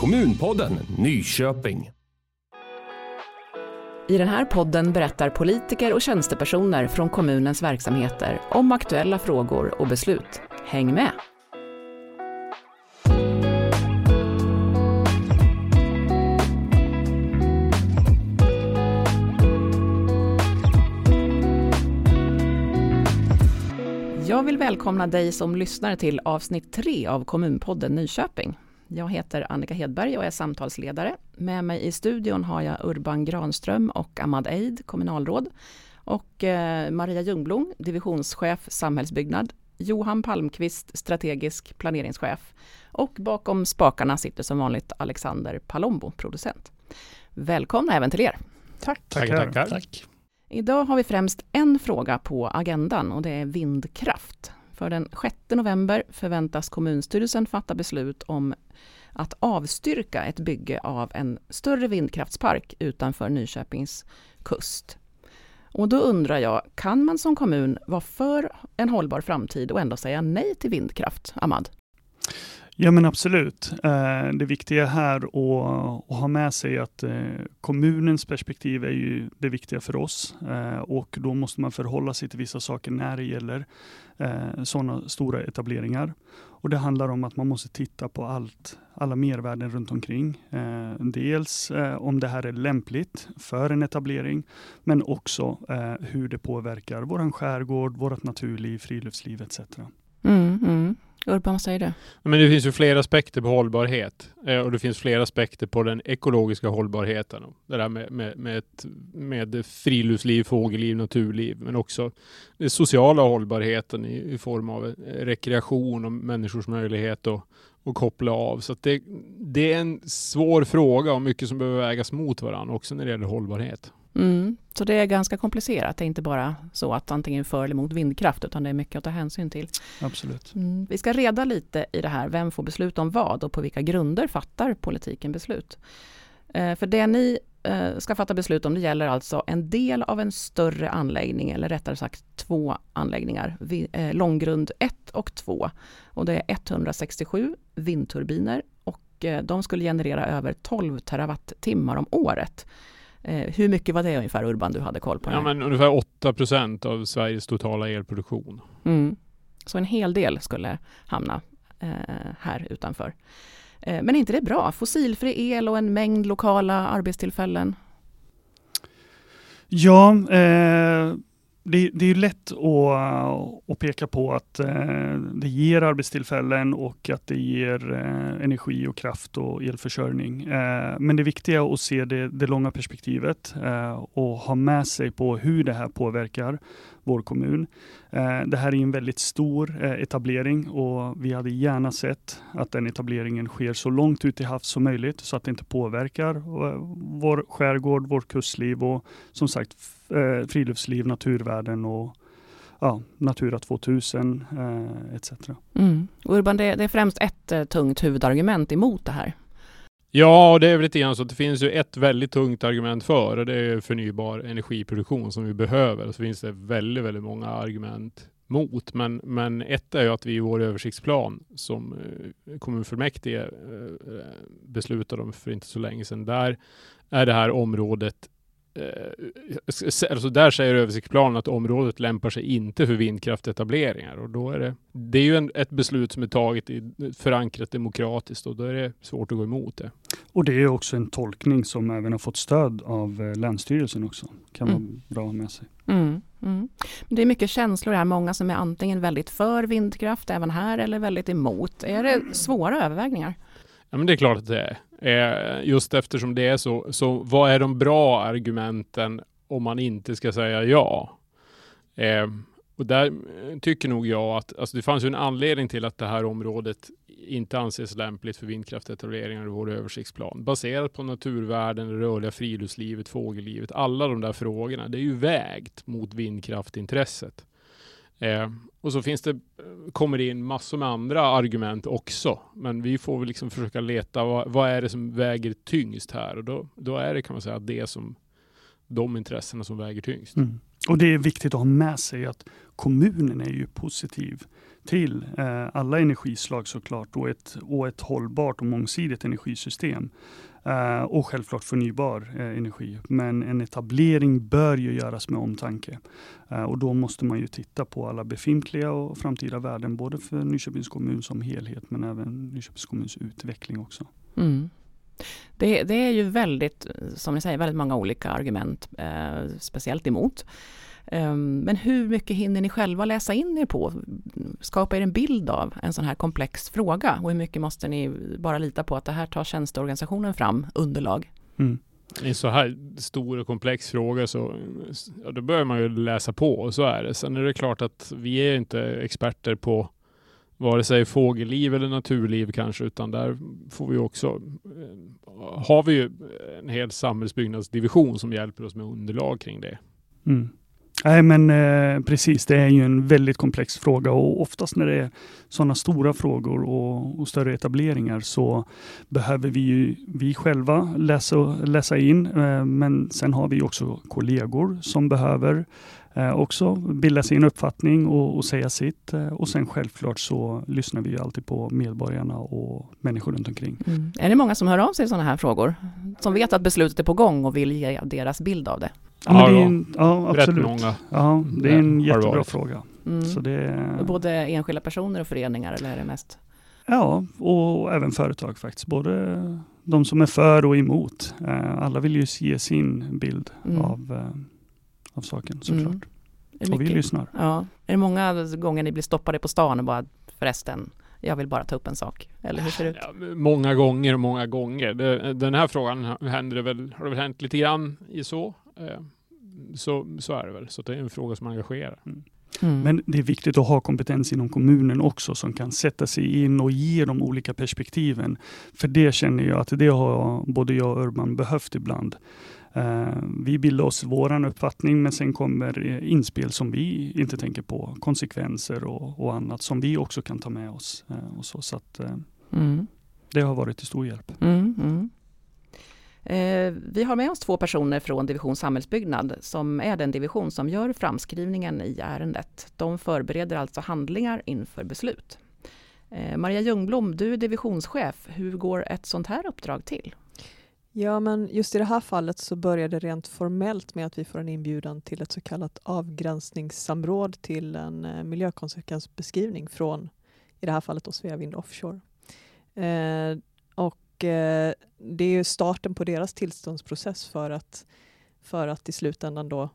Kommunpodden Nyköping. I den här podden berättar politiker och tjänstepersoner från kommunens verksamheter om aktuella frågor och beslut. Häng med! Jag vill välkomna dig som lyssnar till avsnitt 3 av Kommunpodden Nyköping. Jag heter Annika Hedberg och är samtalsledare. Med mig i studion har jag Urban Granström och Ahmad Eid, kommunalråd. Och eh, Maria Ljungblom, divisionschef samhällsbyggnad. Johan Palmqvist, strategisk planeringschef. Och bakom spakarna sitter som vanligt Alexander Palombo, producent. Välkomna även till er. Tack. Tackar, tackar. Tack. Idag har vi främst en fråga på agendan och det är vindkraft. För den 6 november förväntas kommunstyrelsen fatta beslut om att avstyrka ett bygge av en större vindkraftspark utanför Nyköpings kust. Och då undrar jag, kan man som kommun vara för en hållbar framtid och ändå säga nej till vindkraft? Ahmad? Ja men absolut. Eh, det viktiga här att, ha med sig att eh, kommunens perspektiv är ju det viktiga för oss eh, och då måste man förhålla sig till vissa saker när det gäller sådana stora etableringar. Och Det handlar om att man måste titta på allt, alla mervärden runt omkring. Dels om det här är lämpligt för en etablering, men också hur det påverkar vår skärgård, vårt naturliv, friluftsliv etc. Mm, mm. Urban, vad säger du? Men det finns ju flera aspekter på hållbarhet eh, och det finns flera aspekter på den ekologiska hållbarheten. Det där med, med, med, ett, med friluftsliv, fågelliv, naturliv, men också den sociala hållbarheten i, i form av eh, rekreation och människors möjlighet att, att koppla av. Så det, det är en svår fråga och mycket som behöver vägas mot varandra också när det gäller hållbarhet. Mm. Så det är ganska komplicerat. Det är inte bara så att antingen för eller emot vindkraft, utan det är mycket att ta hänsyn till. Absolut. Mm. Vi ska reda lite i det här. Vem får beslut om vad och på vilka grunder fattar politiken beslut? Eh, för det ni eh, ska fatta beslut om, det gäller alltså en del av en större anläggning, eller rättare sagt två anläggningar. Vi, eh, långgrund 1 och 2. Och det är 167 vindturbiner och eh, de skulle generera över 12 terawattimmar om året. Eh, hur mycket var det ungefär Urban du hade koll på? Ja, men ungefär 8 procent av Sveriges totala elproduktion. Mm. Så en hel del skulle hamna eh, här utanför. Eh, men är inte det bra? Fossilfri el och en mängd lokala arbetstillfällen? Ja, eh, det, det, är lätt att, att, peka på att eh, det ger arbetstillfällen och att det ger eh, energi och kraft och elförsörjning. Eh, men det viktiga är att se det, det långa perspektivet och ha med sig på hur det här påverkar vår kommun. Det här är en väldigt stor etablering och vi hade gärna sett att den etableringen sker så långt ut i havs som möjligt så att det inte påverkar vår skärgård, vårt kustliv och som sagt eh, friluftsliv, naturvärden och ja, Natura 2000 eh, etc. Mm. Urban, det, det, är främst ett eh, tungt huvudargument emot det här. Ja, det är väl lite grann så att det finns ju ett väldigt tungt argument för och det är förnybar energiproduktion som vi behöver. Och så finns det väldigt, väldigt många argument mot. Men, men ett är ju att vi i vår översiktsplan som eh, kommunfullmäktige eh, beslutade om för inte så länge sedan, där är det här området Eh, alltså där säger översiktsplanen att området lämpar sig inte för vindkraftetableringar och då är det, det är ju en, ett beslut som är taget i, förankrat demokratiskt och då är det svårt att gå emot det. Och det är också en tolkning som även har fått stöd av eh, Länsstyrelsen också. kan mm. vara bra att ha med sig. Mm, mm. Det är mycket känslor här, många som är antingen väldigt för vindkraft även här eller väldigt emot. Är det svåra övervägningar? Ja men det är klart att det är. Eh, just eftersom det är så, så vad är de bra argumenten om man inte ska säga ja? Eh, och där eh, tycker nog jag att alltså det fanns ju en anledning till att det här området inte anses lämpligt för vindkraftetableringar i vår översiktsplan. Baserat på naturvärden, det rörliga friluftslivet, fågellivet, alla de där frågorna. Det är ju vägt mot vindkraftintresset. Eh, och så finns det, kommer det in massor med andra argument också. Men vi får väl liksom försöka leta vad, vad, är det som väger tyngst här? Och då, då är det kan man säga det som de intressena som väger tyngst. Mm. Och det är viktigt att ha med sig att kommunen är ju positiv till eh, alla energislag såklart och ett, och ett hållbart och mångsidigt energisystem. Uh, och självklart förnybar uh, energi. Men en etablering bör ju göras med omtanke. Uh, och då måste man ju titta på alla befintliga och framtida värden, både för Nyköpings kommun som helhet, men även Nyköpings kommuns utveckling också. Mm. Det, det, är ju väldigt, som ni säger, väldigt många olika argument, speciellt emot. Ehm, men hur mycket hinner ni själva läsa in er på? Skapa er en bild av en sån här komplex fråga och hur mycket måste ni bara lita på att det här tar tjänsteorganisationen fram underlag? Mm. I en så här stor och komplex fråga så ja, då börjar man ju läsa på och så är det. Sen är det klart att vi är inte experter på vare sig fågelliv eller naturliv kanske, utan där får vi också, eh, har vi ju en hel samhällsbyggnadsdivision som hjälper oss med underlag kring det. Mm. Nej, men eh, precis. Det är ju en väldigt komplex fråga och oftast när det är sådana stora frågor och, och, större etableringar så behöver vi ju vi själva läsa, läsa in. Eh, men sen har vi också kollegor som behöver eh, också bilda sin uppfattning och, och säga sitt. Eh, och sen självklart så lyssnar vi alltid på medborgarna och människor runt omkring. Mm. Är det många som hör av sig i sådana här frågor? Som vet att beslutet är på gång och vill ge deras bild av det? Ja, ja, det är en, ja absolut. många. Ja, det är en jättebra fråga. Mm. Så det, Både enskilda personer och föreningar eller är det mest? Ja, och även företag faktiskt. Både de som är för och emot. Eh, alla vill ju ge sin bild mm. av, eh, av saken såklart. Mm. Och vi lyssnar. Ja. Är det många gånger ni blir stoppade på stan och bara förresten, jag vill bara ta upp en sak. Eller hur ser det ut? Ja, många gånger och många gånger. Det, den här frågan händer det väl, har det väl hänt lite grann i så. Eh, så, så är det väl. Så det är en fråga som engagerar. Mm. Mm. Men det är viktigt att ha kompetens inom kommunen också som kan sätta sig in och ge de olika perspektiven. För det känner jag att det har både jag och Urban behövt ibland. Uh, vi bildar oss våran uppfattning men sen kommer inspel som vi inte tänker på. Konsekvenser och, och annat som vi också kan ta med oss. Och så så att, mm. Det har varit till stor hjälp. Mm, mm. Eh, vi har med oss två personer från division samhällsbyggnad som är den division som gör framskrivningen i ärendet. De förbereder alltså handlingar inför beslut. Eh, Maria Ljungblom, du är divisionschef. Hur går ett sånt här uppdrag till? Ja, men just i det här fallet så börjar det rent formellt med att vi får en inbjudan till ett så kallat avgränsningssamråd till en eh, miljökonsekvensbeskrivning från, i det här fallet då Svea Vind Offshore. Eh, och Eh, det är starten på deras tillståndsprocess för att, för att i slutändan då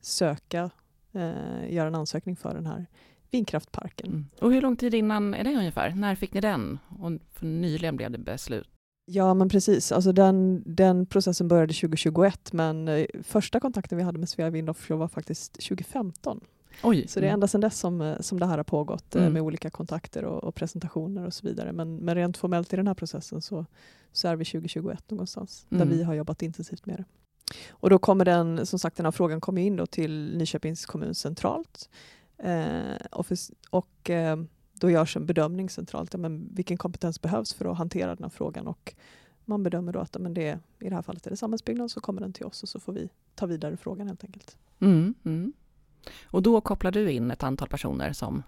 söka, eh, göra en ansökning för den här vindkraftparken. Mm. Och hur lång tid innan är det ungefär? När fick ni den? Och för nyligen blev det beslut. Ja, men precis. Alltså den, den processen började 2021, men eh, första kontakten vi hade med Svea Vind Offshore var faktiskt 2015. Oj. Så det är mm. ända sedan dess som, eh, som det här har pågått eh, mm. med olika kontakter och, och, presentationer och så vidare. Men, men rent formellt i den här processen så, så är vi 2021 någonstans mm. där vi har jobbat intensivt med det. Och då kommer den, som sagt den här frågan kommer in då till Nyköpings kommun centralt. Eh, och, för, och eh, då görs en bedömning centralt. Ja, men vilken kompetens behövs för att hantera den här frågan? Och man bedömer då att men det, i det här fallet är det samhällsbyggnad så kommer den till oss och så får vi ta vidare frågan helt enkelt. Mm, mm. Och då kopplar du in ett antal personer som...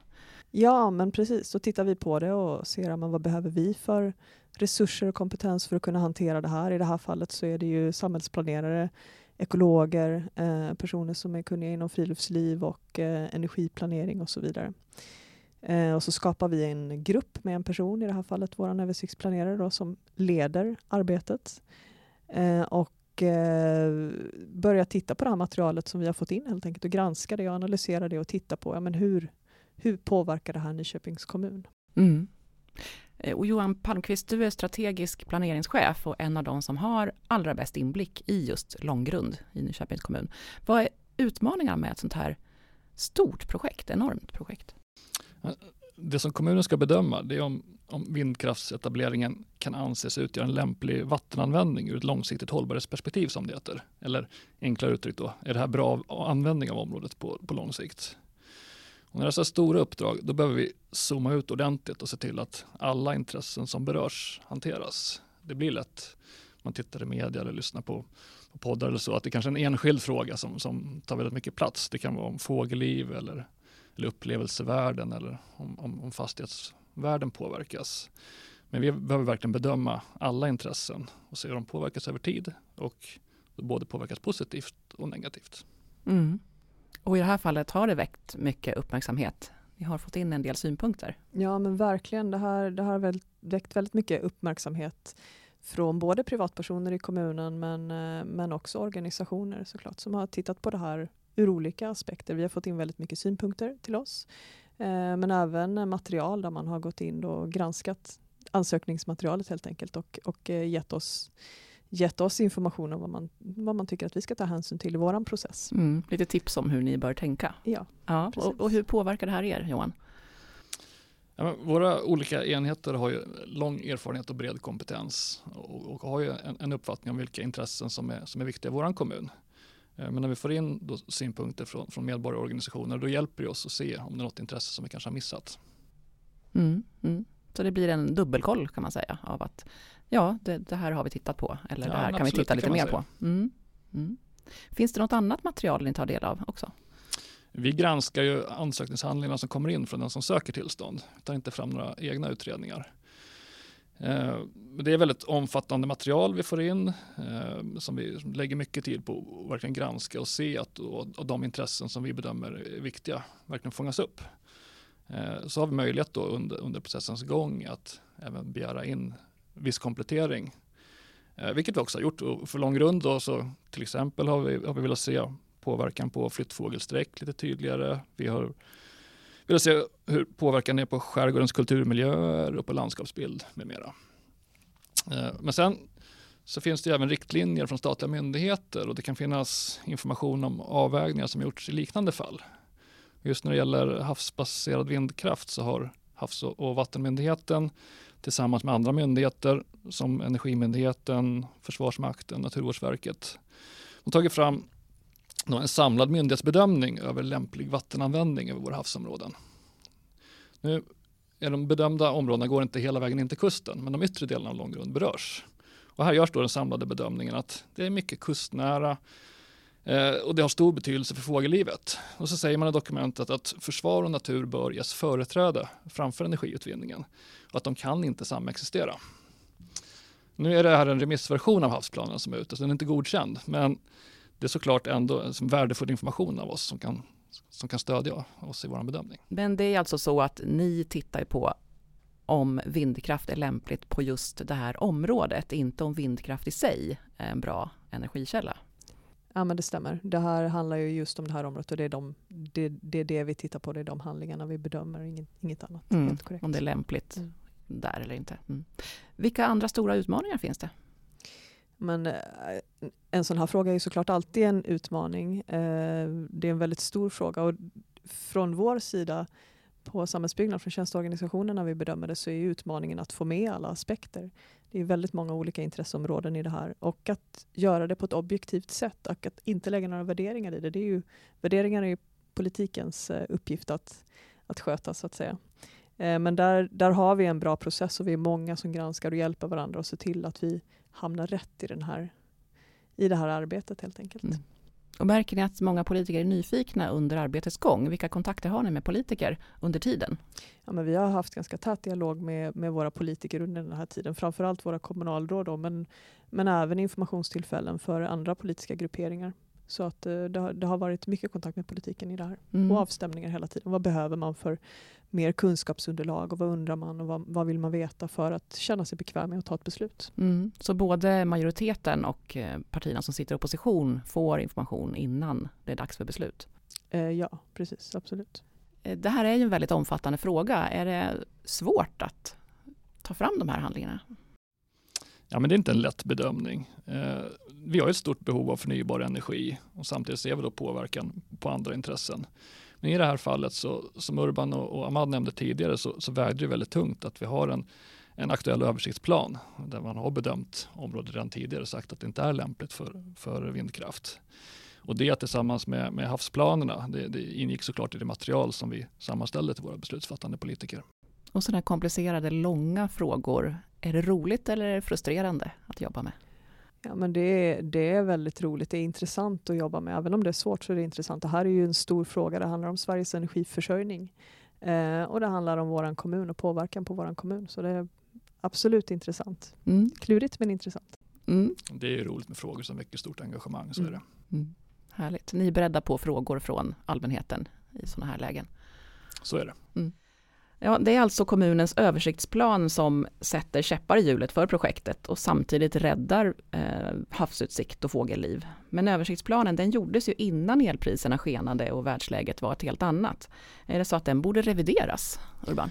Ja, men precis. Då tittar vi på det och ser men vad behöver vi för resurser och kompetens för att kunna hantera det här. I det här fallet så är det ju samhällsplanerare, ekologer, eh, personer som är kunniga inom friluftsliv och eh, energiplanering och så vidare. Eh, och så skapar vi en grupp med en person, i det här fallet vår översiktsplanerare då, som leder arbetet. Eh, och eh, börjar titta på det här materialet som vi har fått in helt enkelt och granska det och analysera det och titta på ja, men hur, hur påverkar det här Nyköpings kommun? Mm. Eh, och Johan Palmqvist, du är strategisk planeringschef och en av de som har allra bäst inblick i just långgrund i Nyköpings kommun. Vad är utmaningarna med ett sånt här stort projekt, enormt projekt? Det som kommunen ska bedöma det är om om vindkraftsetableringen kan anses utgöra en lämplig vattenanvändning ur ett långsiktigt hållbarhetsperspektiv som det heter. Eller enklare uttryckt då, är det här bra användning av området på, på lång sikt? Och när det är så stora uppdrag, då behöver vi zooma ut ordentligt och se till att alla intressen som berörs hanteras. Det blir lätt, man tittar i media eller lyssnar på, på poddar eller så, att det kanske är en enskild fråga som, som tar väldigt mycket plats. Det kan vara om fågelliv eller eller upplevelsevärden eller om, om, om fastighetsvärden påverkas. Men vi behöver verkligen bedöma alla intressen och se hur de påverkas över tid och både påverkas positivt och negativt. Mm. Och i det här fallet har det väckt mycket uppmärksamhet. Vi har fått in en del synpunkter. Ja men verkligen, det här, det har väckt väldigt mycket uppmärksamhet från både privatpersoner i kommunen men, eh, men också organisationer såklart som har tittat på det här ur olika aspekter. Vi har fått in väldigt mycket synpunkter till oss. Eh, men även material där man har gått in och granskat ansökningsmaterialet helt enkelt och, och eh, gett, oss, gett oss information om vad man, vad man tycker att vi ska ta hänsyn till i vår process. Mm, lite tips om hur ni bör tänka. Ja, ja och, och, hur påverkar det här er Johan? Ja, våra olika enheter har ju lång erfarenhet och bred kompetens och, och har ju en, en, uppfattning om vilka intressen som är, som är viktiga i vår kommun. Eh, men när vi får in synpunkter från, från medborgarorganisationer då hjälper det oss att se om det är något intresse som vi kanske har missat. Mm, mm. Så det blir en dubbelkoll kan man säga av att ja, det, det här har vi tittat på eller ja, det här kan vi titta lite mer på. Mm, mm. Finns det något annat material ni tar del av också? Vi granskar ju ansökningshandlingarna som kommer in från den som söker tillstånd. Vi tar inte fram några egna utredningar. Eh, det är väldigt omfattande material vi får in eh, som vi lägger mycket tid på att verkligen granska och se att de intressen som vi bedömer är viktiga verkligen fångas upp. Eh, så har vi möjlighet då under, under processens gång att även begära in viss komplettering. Vilket vi också har gjort. Och för lång grund då, så till exempel har vi, har vi velat se påverkan på flyttfågelsträck lite tydligare. Vi har vilja se hur påverkan är på skärgårdens kulturmiljöer och på landskapsbild med mera. Eh, men sen så finns det även riktlinjer från statliga myndigheter och det kan finnas information om avvägningar som gjorts i liknande fall. Just när det gäller havsbaserad vindkraft så har Havs och vattenmyndigheten tillsammans med andra myndigheter som Energimyndigheten, Försvarsmakten, Naturvårdsverket tagit fram en samlad myndighetsbedömning över lämplig vattenanvändning över våra havsområden. Nu är de bedömda områdena går inte hela vägen in till kusten, men de yttre delarna av Långgrund berörs. Och här görs då den samlade bedömningen att det är mycket kustnära eh, och det har stor betydelse för fågellivet. Och så säger man i dokumentet att försvar och natur bör ges företräde framför energiutvinningen och att de kan inte samexistera. Nu är det här en remissversion av havsplanen som är ute, så den är inte godkänd. Men det är såklart ändå värdefull information av oss som kan, som kan stödja oss i vår bedömning. Men det är alltså så att ni tittar på om vindkraft är lämpligt på just det här området, inte om vindkraft i sig är en bra energikälla? Ja men det stämmer. Det här handlar ju just om det här området och det är, de, det, det, är det vi tittar på, det är de handlingarna vi bedömer, inget, inget annat. Mm, om det är lämpligt mm. där eller inte. Mm. Vilka andra stora utmaningar finns det? Men eh, en sån här fråga är såklart alltid en utmaning. Eh, det är en väldigt stor fråga och från vår sida på samhällsbyggnad, från tjänsteorganisationerna vi bedömer det, så är utmaningen att få med alla aspekter. Det är väldigt många olika intresseområden i det här och att göra det på ett objektivt sätt och att inte lägga några värderingar i det. det är ju, värderingar är ju politikens eh, uppgift att, att sköta så att säga. Men där, där har vi en bra process och vi är många som granskar och hjälper varandra och ser till att vi hamna rätt i, den här, i det här arbetet helt enkelt. Mm. Och märker ni att många politiker är nyfikna under arbetets gång? Vilka kontakter har ni med politiker under tiden? Ja, men vi har haft ganska tät dialog med, med våra politiker under den här tiden, framförallt våra kommunalråd, då, men, men även informationstillfällen för andra politiska grupperingar. Så att eh, det har, det har varit mycket kontakt med politiken i det här. Mm. Och avstämningar hela tiden. Vad behöver man för mer kunskapsunderlag och vad undrar man och vad, vad vill man veta för att känna sig bekväm med att ta ett beslut. Mm. Så både majoriteten och eh, partierna som sitter i opposition får information innan det är dags för beslut? Eh, ja, precis. Absolut. Det här är ju en väldigt omfattande fråga. Är det svårt att ta fram de här handlingarna? Ja, men det är inte en lätt bedömning. Eh, vi har ett stort behov av förnybar energi och samtidigt ser vi då påverkan på andra intressen. Men i det här fallet, så, som Urban och, Ahmad nämnde tidigare, så, så vägde det väldigt tungt att vi har en, en aktuell översiktsplan där man har bedömt området redan tidigare och sagt att det inte är lämpligt för, för vindkraft. Och det tillsammans med, med havsplanerna, det, det ingick såklart i det material som vi sammanställde till våra beslutsfattande politiker. Och sådana komplicerade, långa frågor, är det roligt eller är det frustrerande att jobba med? Ja, men det, är, det är väldigt roligt. Det är intressant att jobba med. Även om det är svårt så är det intressant. Det här är ju en stor fråga. Det handlar om Sveriges energiförsörjning. Eh, och det handlar om vår kommun och påverkan på vår kommun. Så det är absolut intressant. Mm. Klurigt men intressant. Mm. Det är ju roligt med frågor som väcker stort engagemang. Så mm. är det. Mm. Härligt. Ni är beredda på frågor från allmänheten i sådana här lägen? Så är det. Ja, det är alltså kommunens översiktsplan som sätter käppar i hjulet för projektet och samtidigt räddar eh, havsutsikt och fågelliv. Men översiktsplanen den gjordes ju innan elpriserna skenade och världsläget var ett helt annat. Är det så att den borde revideras, Urban?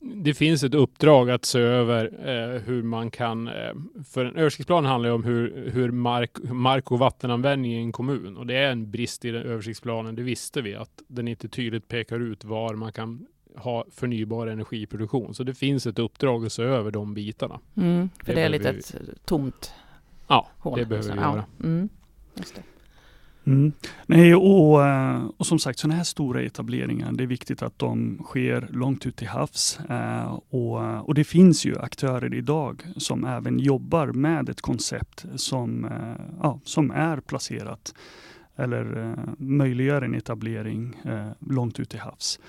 det finns ett uppdrag att se över eh, hur man kan, eh, för en översiktsplan handlar ju om hur, hur mark, mark och vattenanvändning i en kommun och det är en brist i den översiktsplanen, det visste vi, att den inte tydligt pekar ut var man kan ha förnybar energiproduktion. Så det finns ett uppdrag att se över de bitarna. Mm, för det, det är lite ett tomt ja, hål. det behöver vi göra. Ja, mm, Mm. Nej, och, eh, och som sagt, sådana här stora etableringar, det är viktigt att de sker långt ut till havs. Eh, och, och det finns ju aktörer idag som även jobbar med ett koncept som, eh, ja, som är placerat eller möjliggör en etablering långt ut till havs.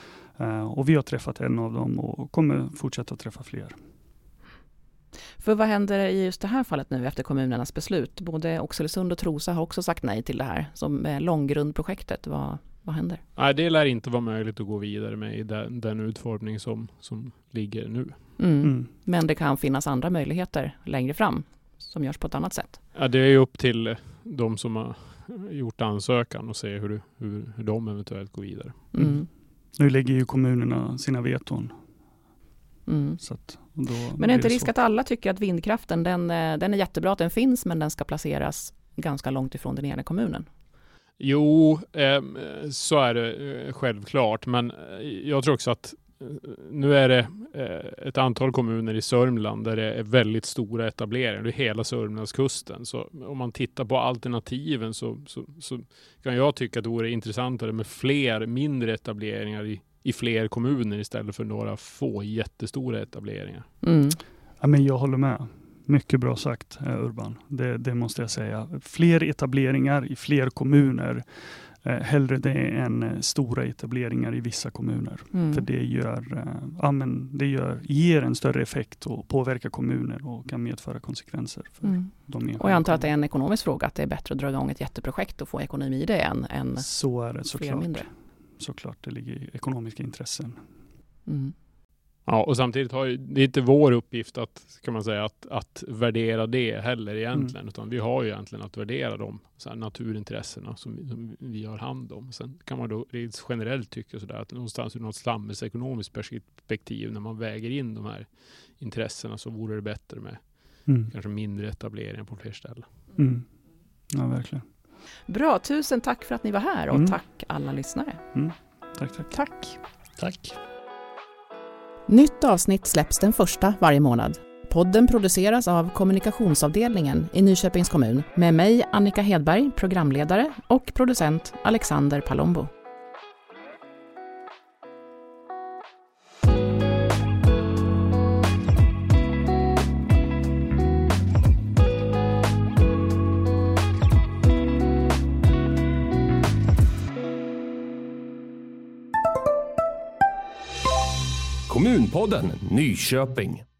Och vi har träffat en av dem och kommer fortsätta träffa fler. För vad händer i just det här fallet nu efter kommunernas beslut? Både Oxelösund och Trosa har också sagt nej till det här. Som långgrundprojektet, vad, vad händer? Nej, det lär inte vara möjligt att gå vidare med i den, den utformning som, som ligger nu. Mm. Mm. Men det kan finnas andra möjligheter längre fram som görs på ett annat sätt? Ja, det är upp till de som har gjort ansökan och se hur, hur, hur de eventuellt går vidare. Mm. Nu lägger ju kommunerna sina veton Mm. men är inte risk att alla tycker att vindkraften, den, eh, den är jättebra att den finns, men den ska placeras ganska långt ifrån den egna kommunen? Jo, eh, så är det eh, självklart, men eh, jag tror också att nu är det ett antal kommuner i Sörmland där det är väldigt stora etableringar. Det är hela Sörmlandskusten. Så om man tittar på alternativen så, så, så, kan jag tycka att det vore intressantare med fler mindre etableringar i, i fler kommuner istället för några få jättestora etableringar. Mm. Ja, men jag håller med. Mycket bra sagt eh, Urban. Det, det, måste jag säga. Fler etableringar i fler kommuner. Eh, hellre det än eh, stora etableringar i vissa kommuner. Mm. För det, gör, eh, ja, men det gör, ger en större effekt och påverkar kommuner och kan medföra konsekvenser. För mm. de och jag antar att det är en ekonomisk fråga, att det är bättre att dra igång ett jätteprojekt och få ekonomi i det än, än Så är det såklart. mindre såklart. Det ligger i ekonomiska intressen. Mm. Ja, och samtidigt har ju, det är inte vår uppgift att, kan man säga, att, att värdera det heller egentligen, mm. utan vi har ju egentligen att värdera de så här, naturintressena som, som, vi har hand om. Sen kan man då rent generellt tycka sådär att någonstans ur något samhällsekonomiskt perspektiv, när man väger in de här intressena, så vore det bättre med mm. kanske mindre etableringar på fler ställen. Mm. Ja, verkligen. Bra, tusen tack för att ni var här och mm. tack alla lyssnare. Mm. Tack, tack. Tack. Tack. Nytt avsnitt släpps den första varje månad. Podden produceras av kommunikationsavdelningen i Nyköpings kommun med mig Annika Hedberg, programledare och producent Alexander Palombo. Podden Nyköping.